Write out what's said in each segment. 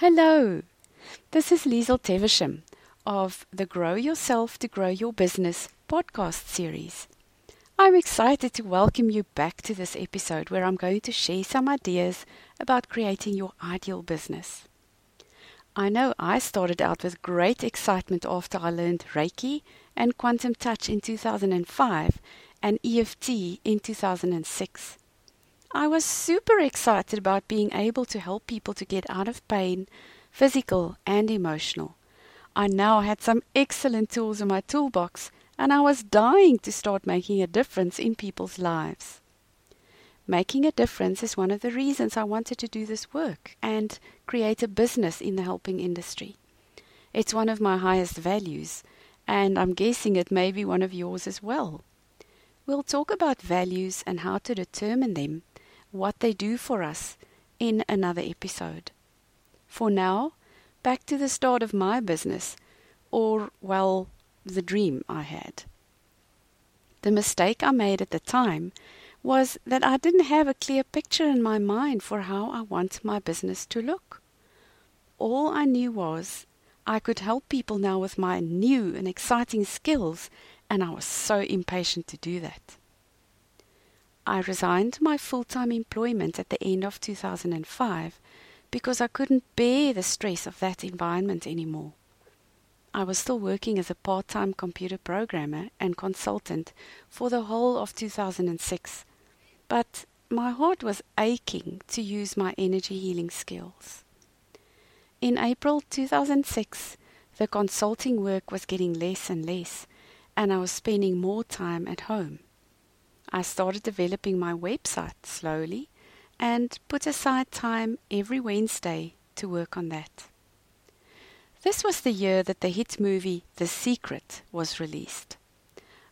Hello, this is Liesel Teversham of the Grow Yourself to Grow Your Business podcast series. I'm excited to welcome you back to this episode where I'm going to share some ideas about creating your ideal business. I know I started out with great excitement after I learned Reiki and Quantum Touch in 2005 and EFT in 2006. I was super excited about being able to help people to get out of pain, physical and emotional. I now had some excellent tools in my toolbox, and I was dying to start making a difference in people's lives. Making a difference is one of the reasons I wanted to do this work and create a business in the helping industry. It's one of my highest values, and I'm guessing it may be one of yours as well. We'll talk about values and how to determine them what they do for us in another episode. For now, back to the start of my business, or, well, the dream I had. The mistake I made at the time was that I didn't have a clear picture in my mind for how I want my business to look. All I knew was I could help people now with my new and exciting skills, and I was so impatient to do that. I resigned my full time employment at the end of 2005 because I couldn't bear the stress of that environment anymore. I was still working as a part time computer programmer and consultant for the whole of 2006, but my heart was aching to use my energy healing skills. In April 2006, the consulting work was getting less and less, and I was spending more time at home. I started developing my website slowly and put aside time every Wednesday to work on that. This was the year that the hit movie The Secret was released.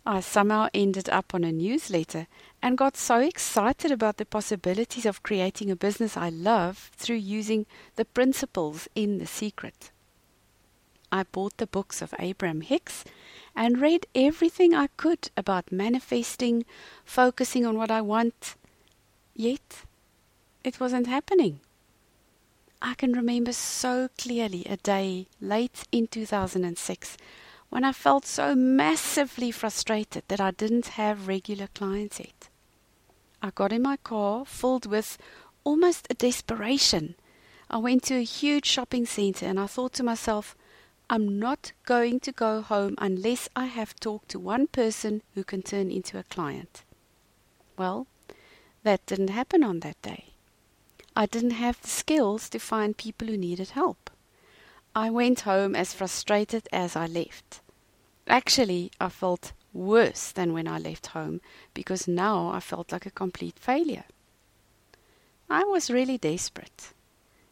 I somehow ended up on a newsletter and got so excited about the possibilities of creating a business I love through using the principles in The Secret. I bought the books of Abraham Hicks and read everything I could about manifesting, focusing on what I want. Yet, it wasn't happening. I can remember so clearly a day late in 2006 when I felt so massively frustrated that I didn't have regular clients yet. I got in my car filled with almost a desperation. I went to a huge shopping center and I thought to myself, I'm not going to go home unless I have talked to one person who can turn into a client. Well, that didn't happen on that day. I didn't have the skills to find people who needed help. I went home as frustrated as I left. Actually, I felt worse than when I left home because now I felt like a complete failure. I was really desperate.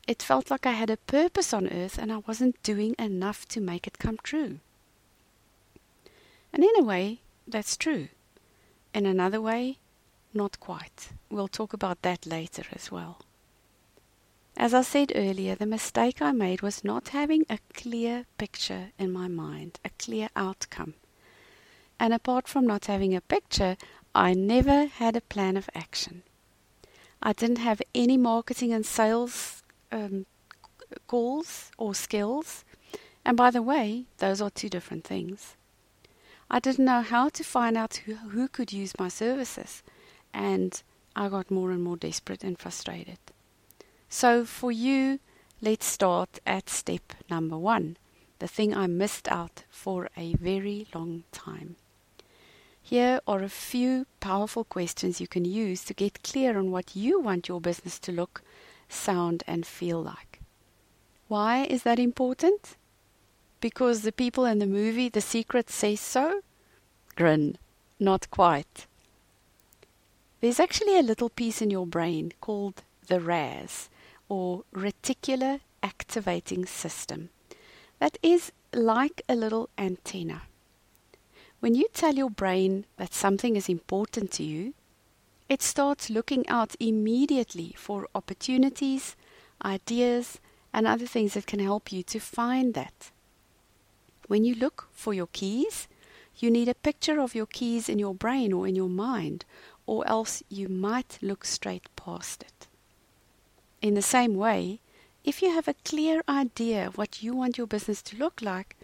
It felt like I had a purpose on earth and I wasn't doing enough to make it come true. And in a way, that's true. In another way, not quite. We'll talk about that later as well. As I said earlier, the mistake I made was not having a clear picture in my mind, a clear outcome. And apart from not having a picture, I never had a plan of action. I didn't have any marketing and sales um, calls or skills. And by the way, those are two different things. I didn't know how to find out who, who could use my services, and I got more and more desperate and frustrated. So, for you, let's start at step number one the thing I missed out for a very long time. Here are a few powerful questions you can use to get clear on what you want your business to look sound, and feel like. Why is that important? Because the people in the movie The Secret say so? Grin. Not quite. There's actually a little piece in your brain called the RAS, or Reticular Activating System, that is like a little antenna. When you tell your brain that something is important to you, it starts looking out immediately for opportunities, ideas, and other things that can help you to find that. When you look for your keys, you need a picture of your keys in your brain or in your mind, or else you might look straight past it. In the same way, If you have a clear idea what you want your business to look like,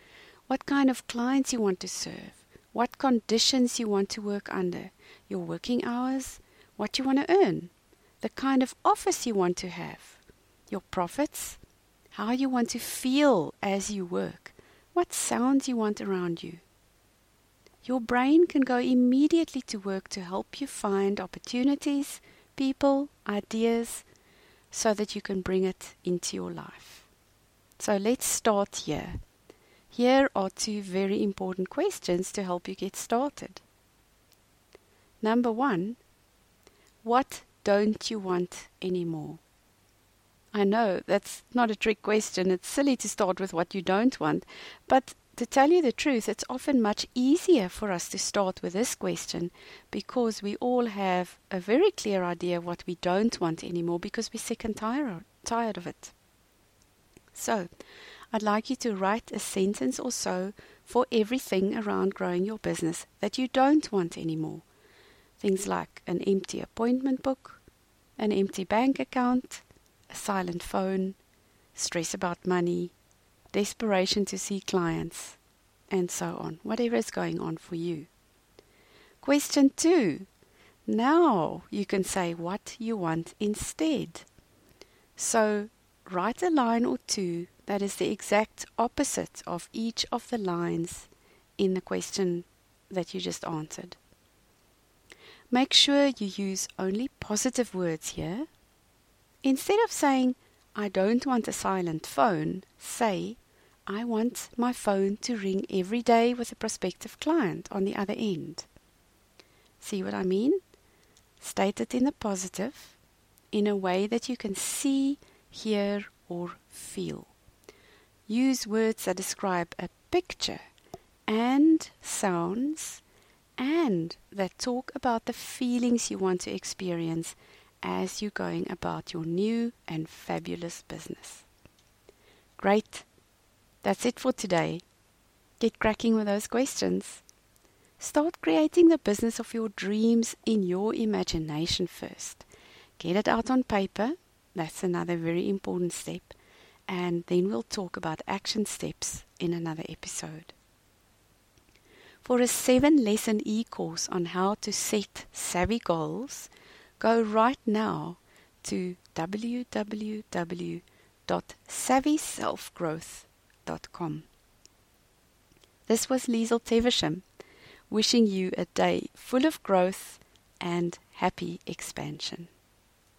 what kind of clients you want to serve, what conditions you want to work under, your working hours, what you want to earn, the kind of office you want to have, your profits, how you want to feel as you work, what sounds you want around you. Your brain can go immediately to work to help you find opportunities, people, ideas, so that you can bring it into your life. So let's start here. Here are two very important questions to help you get started. Number one, what don't you want anymore? I know that's not a trick question. It's silly to start with what you don't want. But to tell you the truth, it's often much easier for us to start with this question because we all have a very clear idea of what we don't want anymore because we're sick and tired, tired of it. So, I'd like you to write a sentence or so for everything around growing your business that you don't want anymore. Things like an empty appointment book, an empty bank account, a silent phone, stress about money, desperation to see clients, and so on, whatever is going on for you. Question two. Now you can say what you want instead. So write a line or two that is the exact opposite of each of the lines in the question that you just answered. Make sure you use only positive words here. Instead of saying, I don't want a silent phone, say, I want my phone to ring every day with a prospective client on the other end. See what I mean? State it in the positive, in a way that you can see, hear, or feel use words that describe a picture and sounds and that talk about the feelings you want to experience as you're going about your new and fabulous business. Great. That's it for today. Get cracking with those questions. Start creating the business of your dreams in your imagination first. Get it out on paper. That's another very important step and then we'll talk about action steps in another episode. For a seven lesson e course on how to set savvy goals, go right now to www.savvyselfgrowth.com. This was Liesel Teversham, wishing you a day full of growth and happy expansion.